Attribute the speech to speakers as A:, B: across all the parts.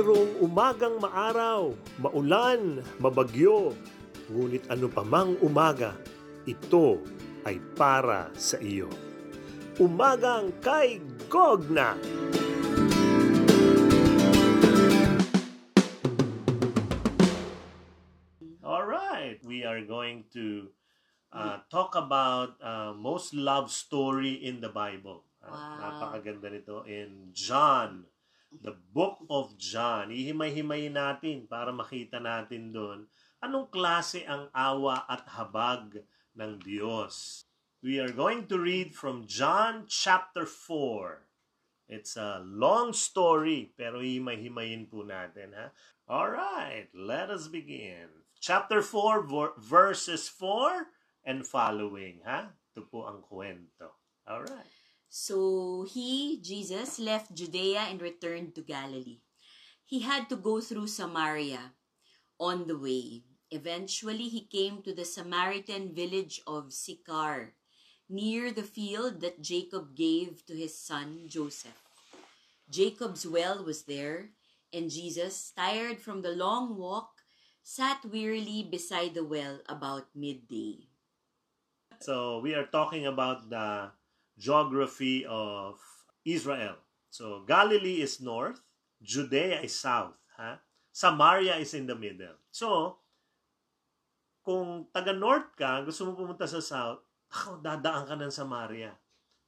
A: mayroong umagang maaraw, maulan, mabagyo. Ngunit ano pa mang umaga, ito ay para sa iyo. Umagang kay Gogna! All right, we are going to uh, talk about uh, most love story in the Bible. Uh,
B: Wow.
A: Napakaganda nito in John, the book of John. Ihimay-himayin natin para makita natin doon anong klase ang awa at habag ng Diyos. We are going to read from John chapter 4. It's a long story, pero himay-himayin po natin. Ha? All right, let us begin. Chapter 4, ver- verses 4 and following. Ha? Ito po ang kwento. All right.
B: So he, Jesus, left Judea and returned to Galilee. He had to go through Samaria on the way. Eventually, he came to the Samaritan village of Sychar, near the field that Jacob gave to his son Joseph. Jacob's well was there, and Jesus, tired from the long walk, sat wearily beside the well about midday.
A: So we are talking about the geography of Israel. So Galilee is north, Judea is south, ha? Samaria is in the middle. So kung taga north ka, gusto mo pumunta sa south, ako, dadaan ka ng Samaria.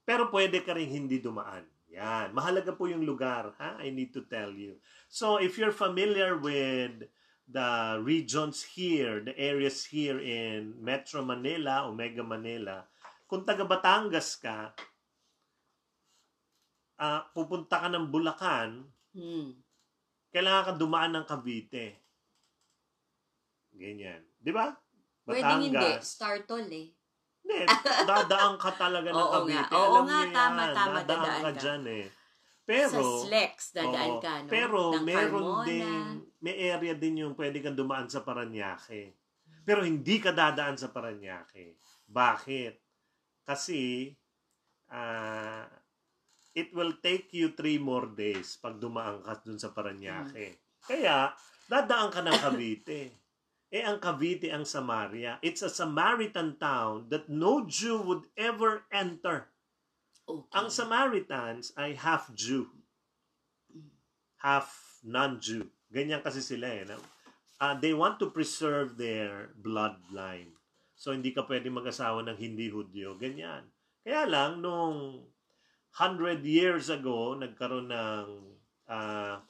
A: Pero pwede ka rin hindi dumaan. Yan. Mahalaga po yung lugar, ha? I need to tell you. So, if you're familiar with the regions here, the areas here in Metro Manila o Mega Manila, kung taga Batangas ka, ah, pupunta ka ng Bulacan,
B: Hmm.
A: kailangan ka dumaan ng Cavite. Ganyan. Di ba?
B: Pwedeng hindi. Startol eh.
A: Hindi, dadaan ka talaga ng
B: Oo
A: Cavite.
B: nga. Oo
A: Alam
B: nga, tama,
A: yan.
B: tama,
A: Dadaan
B: dadaan
A: ka
B: ka.
A: dyan eh. Pero,
B: sa Slex, dadaan
A: oo,
B: ka, no?
A: pero
B: Ng
A: meron
B: Carmona.
A: din, may area din yung pwede kang dumaan sa Paranaque. Pero hindi ka dadaan sa Paranaque. Bakit? Kasi, ah, it will take you three more days pag dumaan ka dun sa Paranaque. Kaya, dadaan ka ng Cavite. eh, ang Cavite ang Samaria. It's a Samaritan town that no Jew would ever enter.
B: Okay.
A: Ang Samaritans ay half Jew. Half non-Jew. Ganyan kasi sila eh. Ah, they want to preserve their bloodline. So, hindi ka pwede mag-asawa ng hindi Hudyo. Ganyan. Kaya lang, nung 100 years ago, nagkaroon ng ah,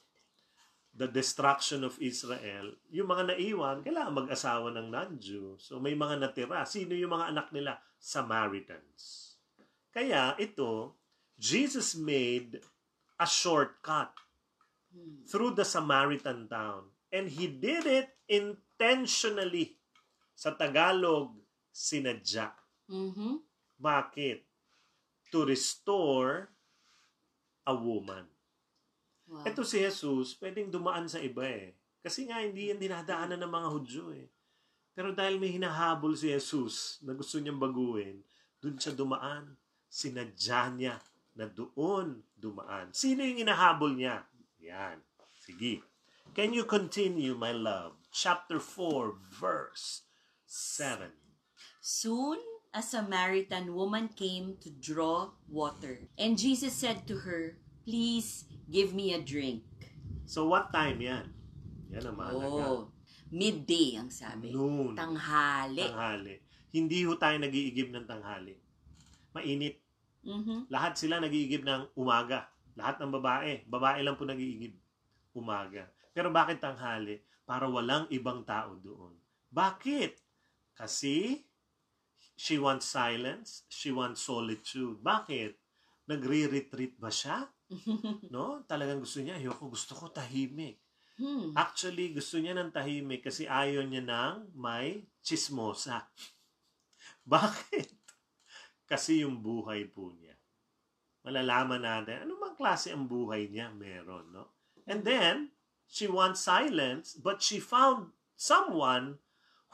A: the destruction of Israel, yung mga naiwan, kailangan mag-asawa ng non-Jew. So, may mga natira. Sino yung mga anak nila? Samaritans. Kaya ito, Jesus made a shortcut
B: Hmm.
A: through the Samaritan town. And he did it intentionally. Sa Tagalog, sinadya.
B: Mhm.
A: Bakit? To restore a woman.
B: Wow.
A: Ito si Jesus, pwedeng dumaan sa iba eh. Kasi nga hindi yan dinadaanan ng mga Hudyo eh. Pero dahil may hinahabol si Jesus na gusto niyang baguhin, dun siya dumaan. Sinadya niya na doon dumaan. Sino yung hinahabol niya? Yan. Sige. Can you continue, my love? Chapter 4, verse 7.
B: Soon a Samaritan woman came to draw water. And Jesus said to her, Please give me a drink.
A: So what time yan? Yan ang mahalaga.
B: Oh, midday ang sabi.
A: Noon.
B: Tanghali.
A: tanghali. Hindi ho tayo nag-iigib ng tanghali. Mainit.
B: Mhm.
A: Lahat sila nag-iigib ng umaga. Lahat ng babae. Babae lang po nag-iigib umaga. Pero bakit tanghali? Para walang ibang tao doon. Bakit? Kasi she wants silence. She wants solitude. Bakit? Nagre-retreat ba siya? No? Talagang gusto niya, ayoko, gusto ko tahimik.
B: Hmm.
A: Actually, gusto niya ng tahimik kasi ayaw niya ng may chismosa. Bakit? Kasi yung buhay po niya. Malalaman natin, ano bang klase ang buhay niya? Meron, no? And then, she wants silence, but she found someone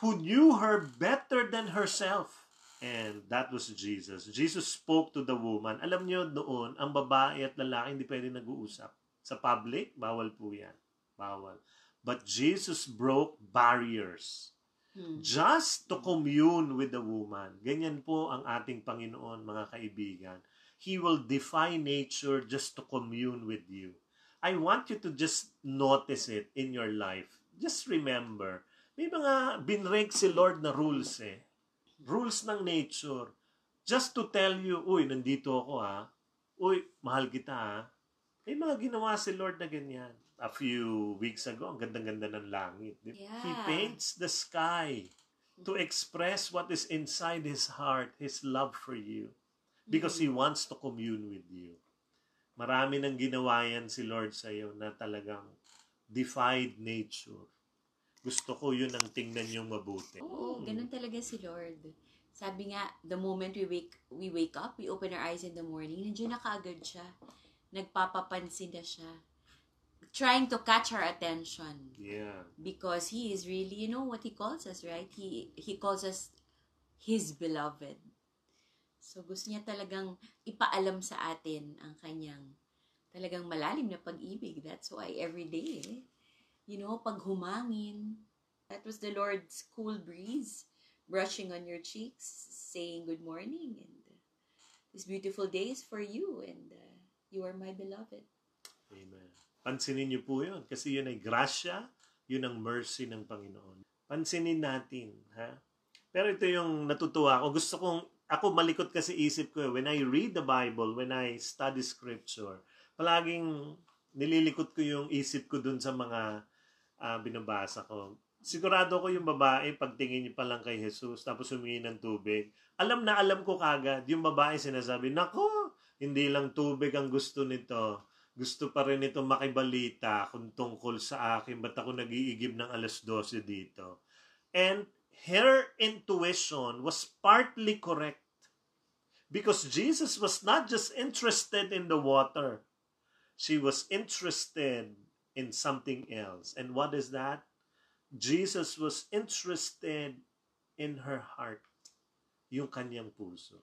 A: who knew her better than herself. And that was Jesus. Jesus spoke to the woman. Alam niyo doon, ang babae at lalaki hindi pwede nag-uusap. Sa public, bawal po yan. Bawal. But Jesus broke barriers
B: Hmm.
A: just to commune with the woman. Ganyan po ang ating Panginoon, mga kaibigan. He will defy nature just to commune with you. I want you to just notice it in your life. Just remember, may mga binrake si Lord na rules eh. Rules ng nature. Just to tell you, uy, nandito ako ha. Uy, mahal kita ha. May mga ginawa si Lord na ganyan. A few weeks ago, ang gandang-ganda ng langit. He
B: Yeah.
A: paints the sky to express what is inside his heart, his love for you. Because he wants to commune with you. Marami nang ginawa yan si Lord sa iyo na talagang defied nature. Gusto ko yun ang tingnan yung mabuti.
B: Oo,
A: Mm.
B: ganun talaga si Lord. Sabi nga, the moment we wake we wake up, we open our eyes in the morning, nandiyan na kaagad siya. Nagpapapansin na siya. Trying to catch our attention.
A: Yeah.
B: Because He is really, you know what He calls us, right? He, he calls us His beloved. So gusto niya talagang ipaalam sa atin ang kanyang talagang malalim na pag-ibig. That's why every day, you know, pag humangin, that was the Lord's cool breeze brushing on your cheeks, saying good morning, and uh, this beautiful day is for you, and uh, you are my beloved.
A: Amen. Pansinin niyo po yun. Kasi yun ay grasya, yun ang mercy ng Panginoon. Pansinin natin, ha? Pero ito yung natutuwa ko. Gusto kong, ako malikot kasi isip ko, when I read the Bible, when I study scripture, palaging nililikot ko yung isip ko dun sa mga ah, binabasa ko. Sigurado ko yung babae, pagtingin niya pa lang kay Jesus, tapos humingi ng tubig, alam na alam ko kagad, yung babae sinasabi, Nako, hindi lang tubig ang gusto nito. Gusto pa rin ito makibalita kung tungkol sa akin, ba't ako nag-iigib ng alas 12 dito. And her intuition was partly correct. Because Jesus was not just interested in the water. She was interested in something else. And what is that? Jesus was interested in her heart, yung kanyang puso.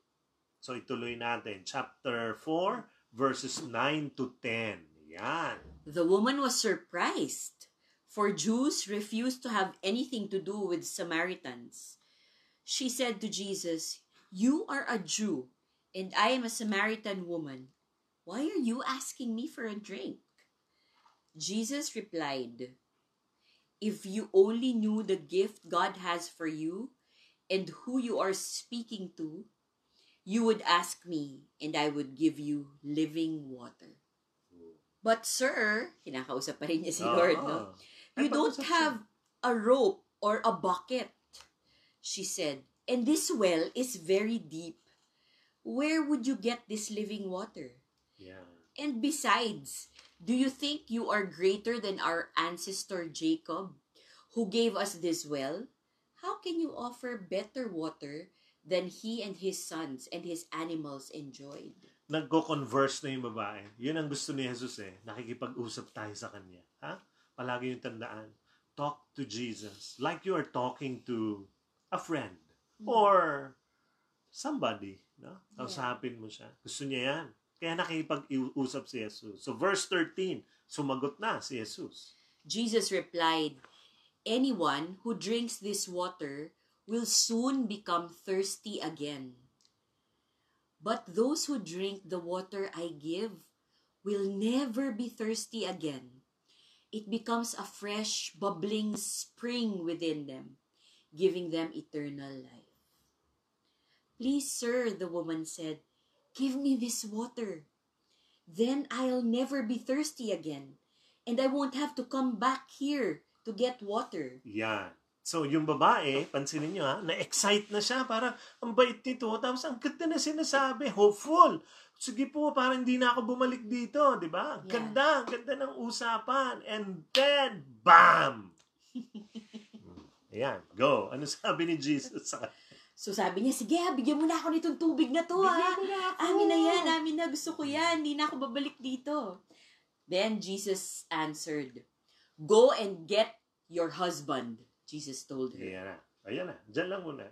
A: So ituloy natin. Chapter 4, verses 9 to 10. Yan.
B: The woman was surprised, for Jews refused to have anything to do with Samaritans. She said to Jesus, You are a Jew, and I am a Samaritan woman. Why are you asking me for a drink? Jesus replied, If you only knew the gift God has for you and who you are speaking to, you would ask me, and I would give you living water. But sir, kinakausap pa rin niya si Lord, no? You don't have a rope or a bucket, she said. And this well is very deep. Where would you get this living water?
A: Yeah.
B: And besides, do you think you are greater than our ancestor Jacob, who gave us this well? How can you offer better water than he and his sons and his animals enjoyed?
A: Nagko-converse na yung babae. Yun ang gusto ni Jesus eh. Nakikipag-usap tayo sa kanya. Ha? Palagi yung tandaan. Talk to Jesus. Like you are talking to a friend. Or somebody. No? Kausapin mo siya. Gusto niya yan. Kaya nakikipag-usap si Jesus. So verse 13, sumagot na si Jesus.
B: Jesus replied, Anyone who drinks this water will soon become thirsty again. But those who drink the water I give will never be thirsty again. It becomes a fresh, bubbling spring within them, giving them eternal life. Please, sir, the woman said, give me this water. Then I'll never be thirsty again, and I won't have to come back here to get water.
A: Yan. So, yung babae, pansinin nyo ha, na-excite na siya. Parang, ang bait nito. Tapos, ang ganda na sinasabi. Hopeful. Sige po, parang hindi na ako bumalik dito. Di ba?
B: Yeah.
A: Ganda. Ang ganda ng usapan. And then, bam! Ayan, go. Ano sabi ni Jesus sa
B: So sabi niya, sige ha, bigyan mo na ako nitong tubig na to ha.
A: Bigyan mo na ako.
B: Amin na yan, amin na, gusto ko yan, hindi na ako babalik dito. Then Jesus answered, Go and get your husband, Jesus told her.
A: Ayan na. Ayan na. Diyan lang muna.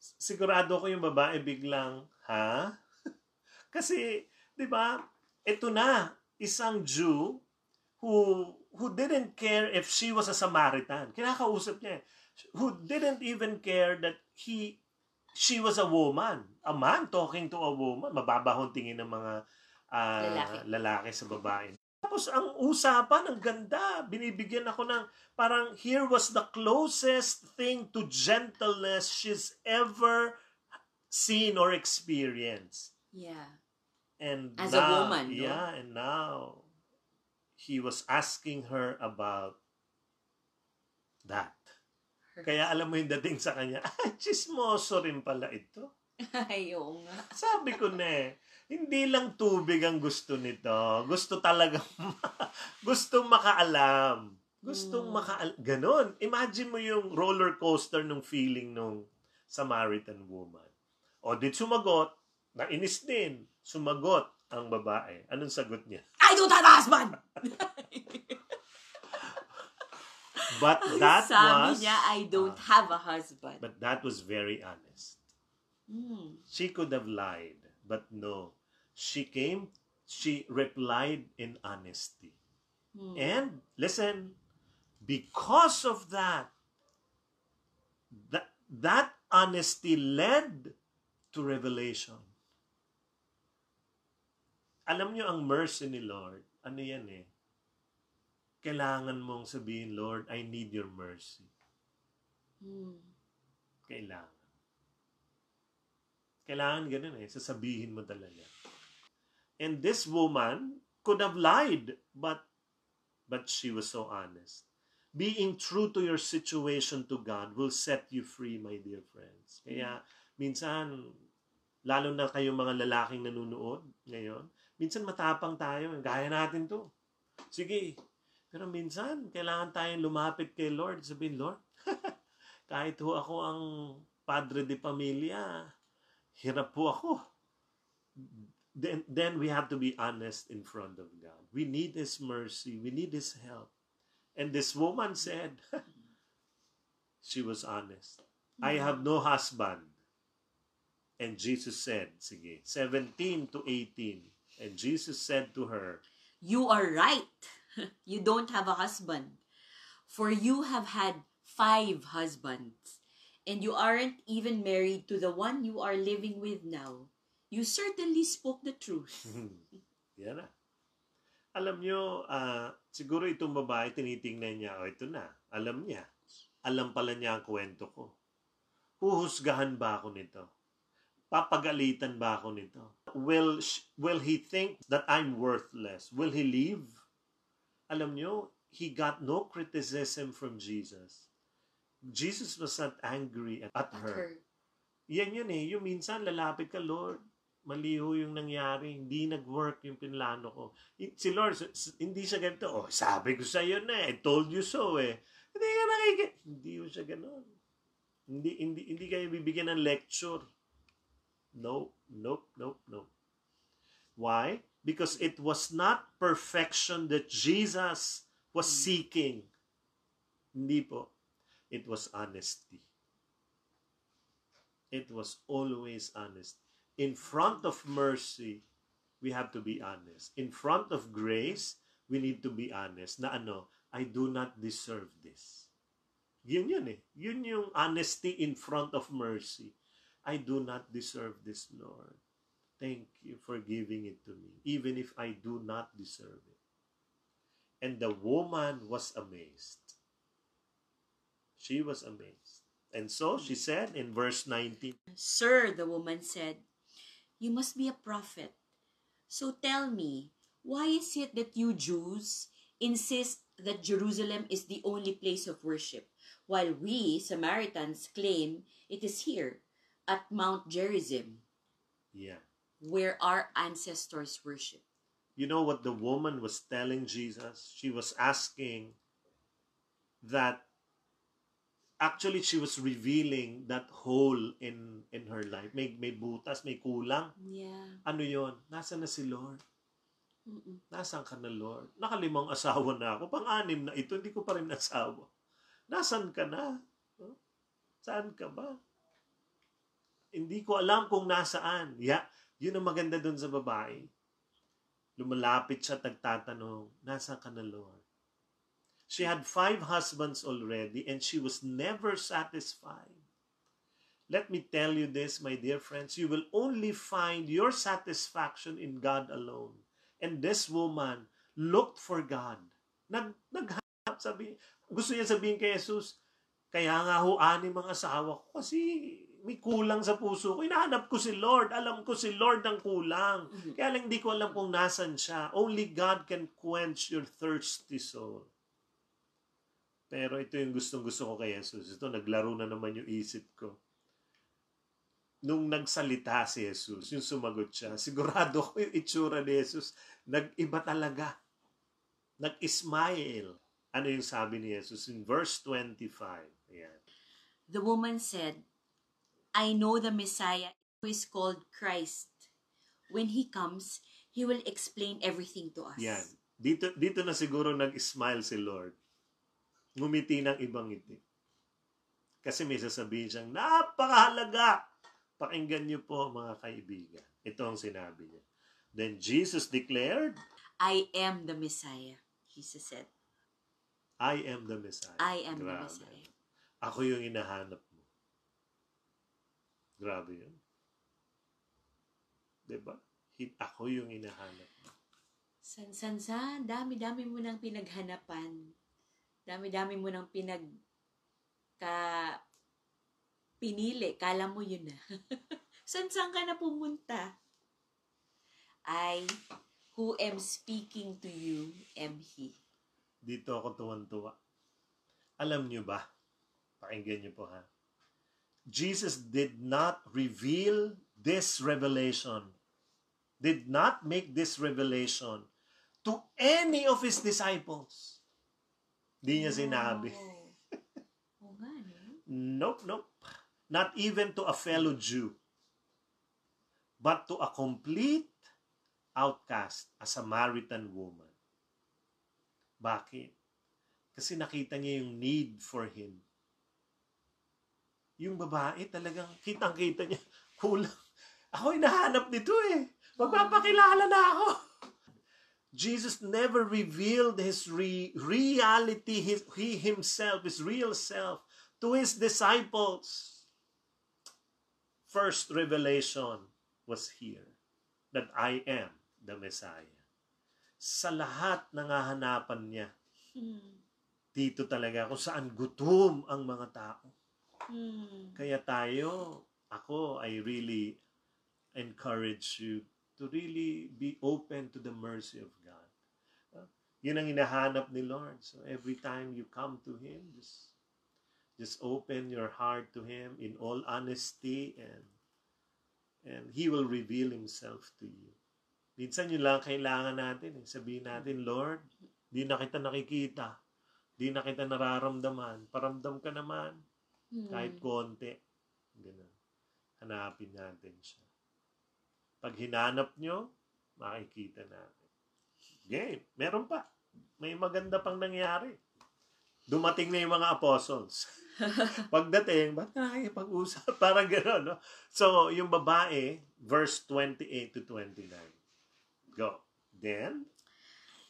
A: Sigurado ko yung babae biglang, ha? Kasi, di ba, ito na, isang Jew who who didn't care if she was a Samaritan. Kinakausap niya. Who didn't even care that he she was a woman. A man talking to a woman. Mababahong tingin ng mga ah,
B: Lalaki.
A: lalaki sa babae. Tapos ang usapan, ang ganda. Binibigyan ako ng parang here was the closest thing to gentleness she's ever seen or experienced.
B: Yeah.
A: And
B: As a
A: now,
B: woman, no?
A: Yeah, and now he was asking her about that. Kaya alam mo yung dating sa kanya, ay, chismoso rin pala ito.
B: Ay, oo nga.
A: Sabi ko na eh, hindi lang tubig ang gusto nito. Gusto talaga, gusto makaalam. Gustong
B: Mm.
A: makaal... Ganon. Imagine mo yung roller coaster nung feeling nung Samaritan woman. O, di sumagot, nainis din. Sumagot ang babae. Anong sagot niya?
B: I don't have a husband!
A: But that
B: Sabi
A: was...
B: niya, I don't
A: Ah.
B: have a husband.
A: But that was very honest.
B: Hmm.
A: She could have lied, but no. She came, she replied in honesty.
B: Hmm.
A: And listen, because of that, that, that honesty led to revelation. Alam niyo ang mercy ni Lord, ano yan eh? Kailangan mong sabihin, Lord, I need your mercy.
B: Hmm.
A: Kailangan. Kailangan ganun eh. Sasabihin mo talaga. And this woman could have lied, but but she was so honest. Being true to your situation to God will set you free, my dear friends. Kaya minsan, lalo na kayong mga lalaking nanonood ngayon, minsan matapang tayo. Gaya natin to. Sige. Pero minsan, kailangan tayong lumapit kay Lord. Sabihin, Lord, kahit ho ako ang padre de pamilya, hirap po ako. Then, then we have to be honest in front of God. We need His mercy. We need His help. And this woman said, she was honest. I have no husband. And Jesus said, sige, 17 to 18. And Jesus said to her,
B: You are right. you don't have a husband. For you have had five husbands, and you aren't even married to the one you are living with now. You certainly spoke the truth.
A: Yan na. Alam nyo, ah, siguro itong babae, tinitingnan niya, oh, ito na. Alam niya. Alam pala niya ang kwento ko. Huhusgahan ba ako nito? Papagalitan ba ako nito? Will, will he think that I'm worthless? Will he leave? Alam nyo, he got no criticism from Jesus. Jesus was not angry at, at
B: At
A: her.
B: her.
A: Yan yun eh. Yung minsan, lalapit ka, Lord. Maliho yung nangyari. Hindi nag-work yung pinlano ko. Si Lord, hindi siya ganito. Oh, sabi ko sa iyo na eh. I told you so eh. Hindi ka nakikita. Hindi ko siya ganon. Hindi, hindi, hindi kayo bibigyan ng lecture. Nope, nope, nope, nope. Why? Because it was not perfection that Jesus was seeking. Hindi po. It was honesty. It was always honest. In front of mercy, we have to be honest. In front of grace, we need to be honest na ano, I do not deserve this. Yun yun eh. Yun yung honesty in front of mercy. I do not deserve this, Lord. Thank you for giving it to me, even if I do not deserve it. And the woman was amazed. She was amazed. And so she said in verse 19,
B: Sir, the woman said, You must be a prophet. So tell me, why is it that you Jews insist that Jerusalem is the only place of worship, while we Samaritans claim it is here at Mount Gerizim,
A: yeah.
B: Where our ancestors worship?
A: You know what the woman was telling Jesus? She was asking that actually she was revealing that hole in in her life. May may butas, may kulang.
B: Yeah.
A: Ano 'yon? Nasaan na si Lord?
B: Mm-mm.
A: Nasaan ka na, Lord? Nakalimang asawa na ako. Pang-anim na ito, hindi ko pa rin asawa. Nasaan ka na? Huh? Saan ka ba? Hindi ko alam kung nasaan. Ya, yun ang maganda doon sa babae. Lumalapit siya at nagtatanong, nasaan ka na, Lord? She had five husbands already and she was never satisfied. Let me tell you this, my dear friends, you will only find your satisfaction in God alone. And this woman looked for God. Nag, naghanap, sabi, gusto niya sabihin kay Jesus, kaya nga ho, ani mga asawa ko kasi may kulang sa puso ko. Inahanap ko si Lord. Alam ko si Lord ang kulang.
B: Mhm.
A: Kaya lang hindi ko alam kung nasan siya. Only God can quench your thirsty soul. Pero ito yung gustong gusto ko kay Jesus. Ito, naglaro na naman yung isip ko. Nung nagsalita si Jesus, yung sumagot siya, sigurado ko yung itsura ni Jesus, nag-iba talaga. Nag-smile. Ano yung sabi ni Jesus in verse 25? Ayan.
B: The woman said, I know the Messiah who is called Christ. When he comes, he will explain everything to us.
A: Yan. Dito, dito na siguro nag-smile si Lord. Ngumiti ng ibang ngiti. Kasi may sasabihin siyang, napakahalaga! Pakinggan niyo po mga kaibigan. Ito ang sinabi niya. Then Jesus declared,
B: I am the Messiah, Jesus said.
A: I am the Messiah.
B: I am the
A: Grabe.
B: Messiah.
A: Ako yung hinahanap. Grabe yun. Diba? Hi- Ako yung hinahanap mo.
B: San, san, san, dami-dami mo nang pinaghanapan. Dami-dami mo nang pinag ka pinili. Kala mo yun na. san, san ka na pumunta? I, who am speaking to you, am He.
A: Dito ako tuwan-tuwa. Alam niyo ba? Pakinggan niyo po ha. Jesus did not reveal this revelation. Did not make this revelation to any of his disciples. Di niya sinabi. Nope, nope. Not even to a fellow Jew. But to a complete outcast, a Samaritan woman. Bakit? Kasi nakita niya yung need for him. Yung babae talagang kitang-kita niya, kulang. Ako hinahanap nito eh. Magpapakilala na ako. Jesus never revealed his re- reality, his, he himself, his real self, to his disciples. First revelation was here that I am the Messiah. Sa lahat ng hahanapan niya,
B: Hmm.
A: dito talaga kung saan gutom ang mga tao.
B: Hmm.
A: Kaya tayo, ako, I really encourage you to really be open to the mercy of God. Uh, Yun ang hinahanap ni Lord. So every time you come to Him, just, just open your heart to Him in all honesty and and He will reveal Himself to you. Minsan yun lang kailangan natin. Eh. Sabihin natin, Lord, di na kita nakikita. Di na kita nararamdaman. Paramdam ka naman.
B: Hmm.
A: Kahit konti. Ganun. Hanapin natin siya. Pag hinanap nyo, makikita natin. Game. Meron pa. May maganda pang nangyari. Dumating na yung mga apostles. Pagdating, ba't nakikipag-usap? Parang gano'n, no? So, yung babae, verse 28 to 29. Go. Then,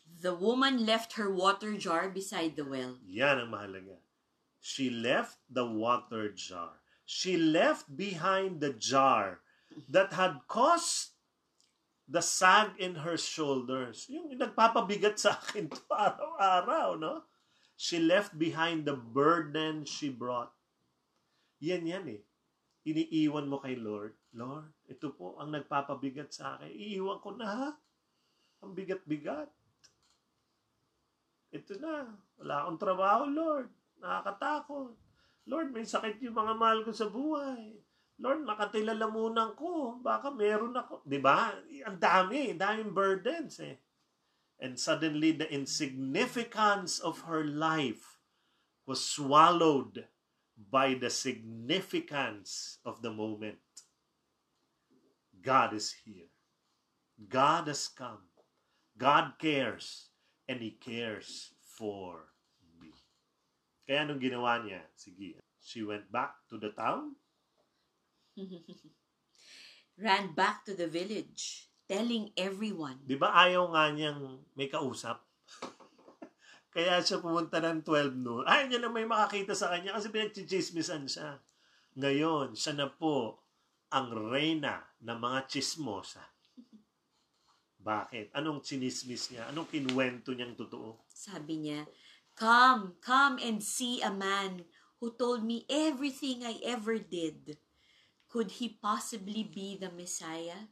B: The woman left her water jar beside the well.
A: Yan ang mahalaga. She left the water jar. She left behind the jar that had caused the sag in her shoulders. Yung nagpapabigat sa akin to araw-araw, no? She left behind the burden she brought. Yan yan eh. Iniiwan mo kay Lord. Lord, ito po ang nagpapabigat sa akin. Iiwan ko na ha. Ang bigat-bigat. Ito na. Wala akong trabaho, Lord. Nakakatakot. Lord, may sakit yung mga mahal ko sa buhay. Lord, makatilalamunan ko. Baka meron ako. Di ba? Ang dami. Daming burdens eh. And suddenly, the insignificance of her life was swallowed by the significance of the moment. God is here. God has come. God cares. And He cares for. Kaya anong ginawa niya? Sige. She went back to the town.
B: Ran back to the village, telling everyone.
A: Di ba ayaw nga niyang may kausap? Kaya siya pumunta ng 12 noon. Ayaw niya na may makakita sa kanya kasi pinagchichismisan siya. Ngayon, siya na po ang reyna ng mga chismosa. Bakit? Anong chinismis niya? Anong kinwento niyang totoo?
B: Sabi niya, Come, come and see a man who told me everything I ever did. Could he possibly be the Messiah?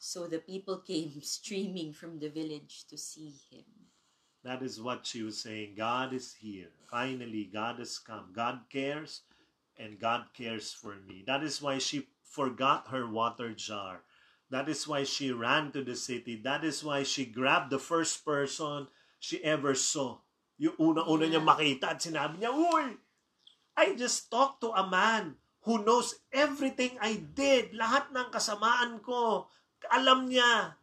B: So the people came streaming from the village to see him.
A: That is what she was saying. God is here. Finally, God has come. God cares, and God cares for me. That is why she forgot her water jar. That is why she ran to the city. That is why she grabbed the first person she ever saw. Yung una-una niya makita at sinabi niya, Uy, I just talked to a man who knows everything I did. Lahat ng kasamaan ko. Alam niya.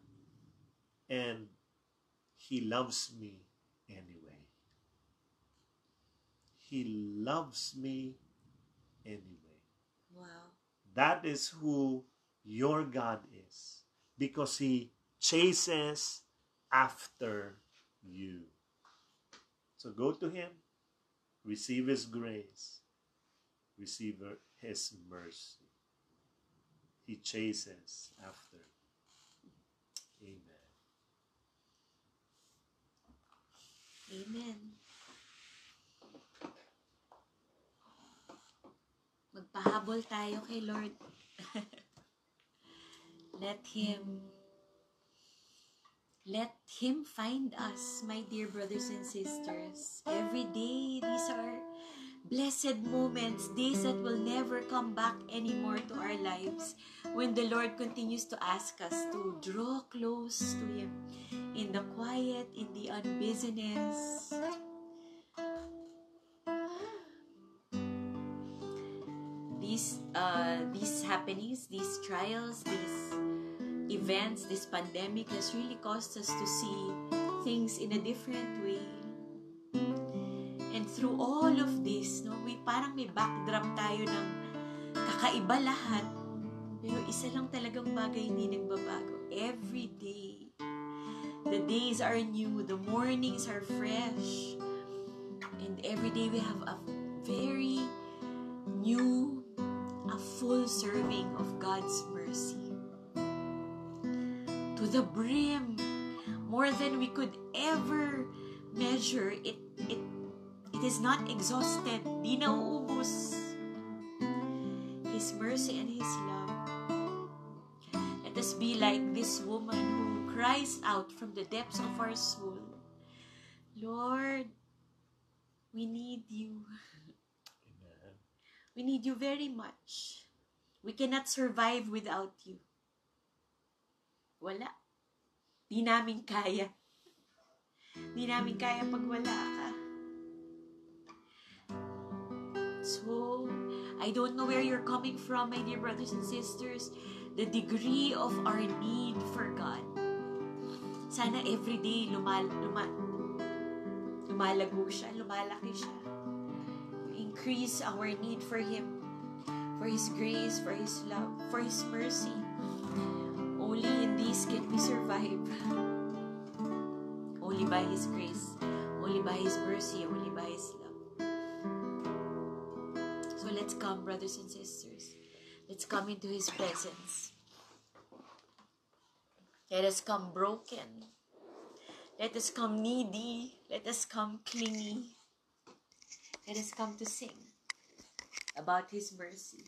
A: And he loves me anyway. He loves me anyway.
B: Wow.
A: That is who your God is because He chases after you. So go to Him, receive His grace, receive His mercy. He chases after. Amen.
B: Amen. Magpahabol tayo kay Lord. let Him, let Him find us, my dear brothers and sisters. Every day, these are blessed moments, days that will never come back anymore to our lives when the Lord continues to ask us to draw close to Him in the quiet, in the unbusyness. These, uh, these happenings, these trials, these events, this pandemic has really caused us to see things in a different way. And through all of this, no, we parang may backdrop tayo ng kakaiba lahat. Pero isa lang talagang bagay hindi nagbabago. Every day. The days are new. The mornings are fresh. And every day we have a very new, a full serving of God's mercy. To the brim, more than we could ever measure, it, it, it is not exhausted. Di nauubos. His mercy and His love. Let us be like this woman who cries out from the depths of our soul, Lord, we need you.
A: Amen.
B: We need you very much. We cannot survive without you. Wala. Di namin kaya. Di namin kaya pag wala ka. So, I don't know where you're coming from, my dear brothers and sisters. The degree of our need for God. Sana everyday lumal, luma, lumalago siya, lumalaki siya. Increase our need for Him, for His grace, for His love, for His mercy. Can we survive. Only by His grace, only by His mercy, only by His love. So let's come, brothers and sisters. Let's come into His presence. Let us come broken. Let us come needy. Let us come clingy. Let us come to sing about His mercy.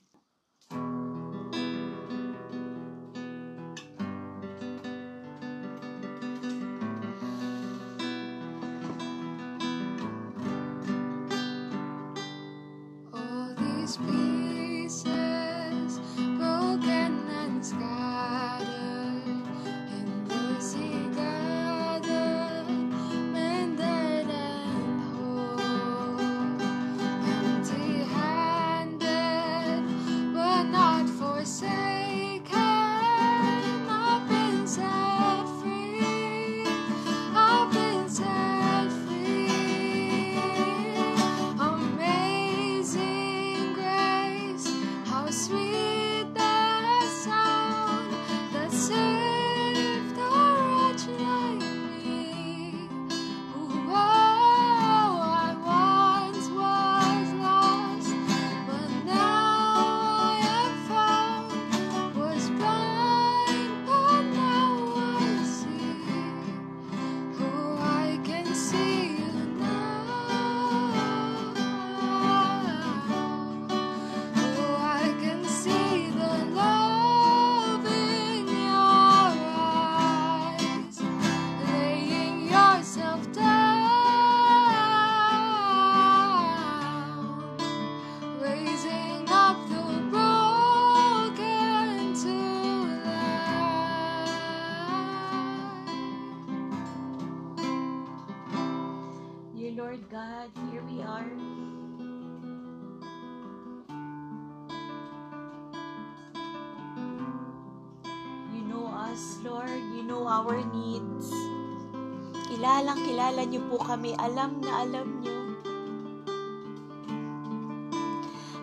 B: Niyo po kami. Alam na alam niyo.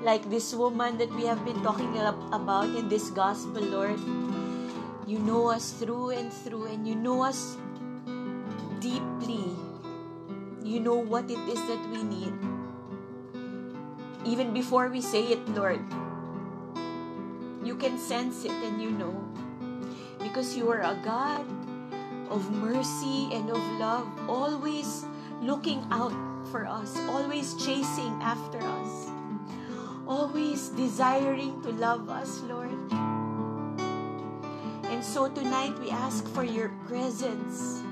B: Like this woman that we have been talking ab- about in this gospel, Lord. You know us through and through, and you know us deeply. You know what it is that we need. Even before we say it, Lord, you can sense it and you know. Because you are a God of mercy and of love, always looking out for us, always chasing after us, always desiring to love us, Lord. And so tonight we ask for your presence.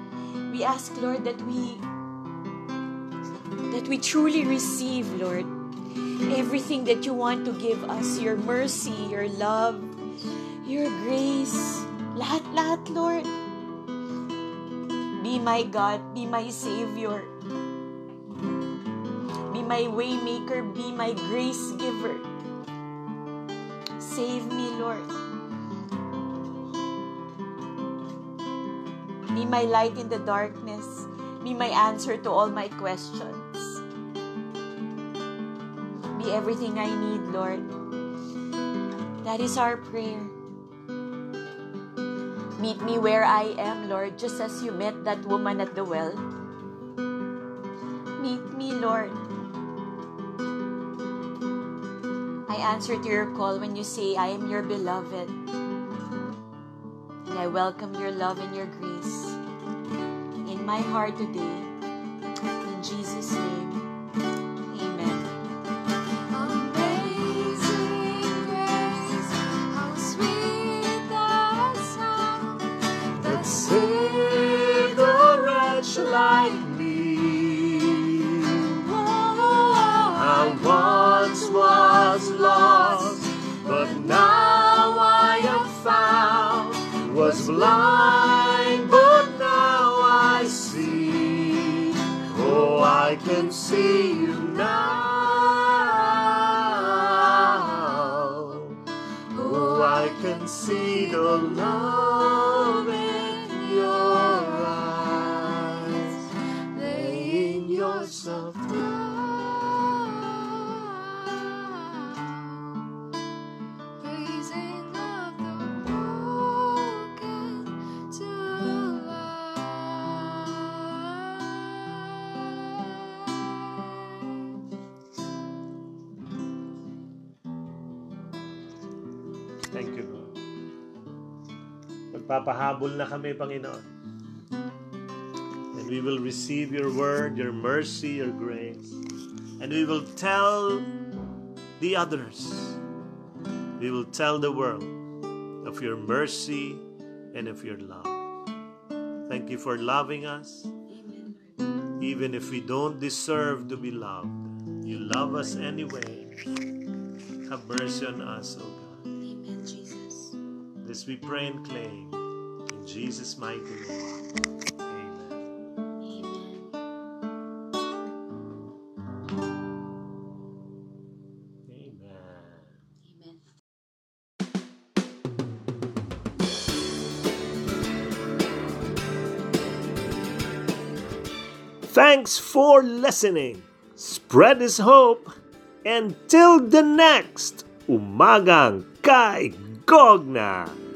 B: We ask, Lord, that we that we truly receive, Lord, everything that you want to give us, your mercy, your love, your grace, lahat, lahat, Lord. Be my God, be my Savior. Be my waymaker, be my grace giver. Save me, Lord. Be my light in the darkness. Be my answer to all my questions. Be everything I need, Lord. That is our prayer. Meet me where I am, Lord, just as you met that woman at the well. Meet me, Lord. I answer to your call when you say, I am your beloved. And I welcome your love and your grace in my heart today.
A: Was blind, but now I see. Oh, I can see you now. Oh, I can see the love Magpapahabol na kami, Panginoon. And we will receive your word, your mercy, your grace. And we will tell the others. We will tell the world of your mercy and of your love. Thank you for loving us, even if we don't deserve to be loved. You love us anyway. Have mercy on us, O God.
B: Amen, Jesus.
A: This we pray and claim Jesus' mighty name. Amen.
B: Amen.
A: Amen. Thanks for listening. Spread His hope. Until the next Umagang Kay Gogna.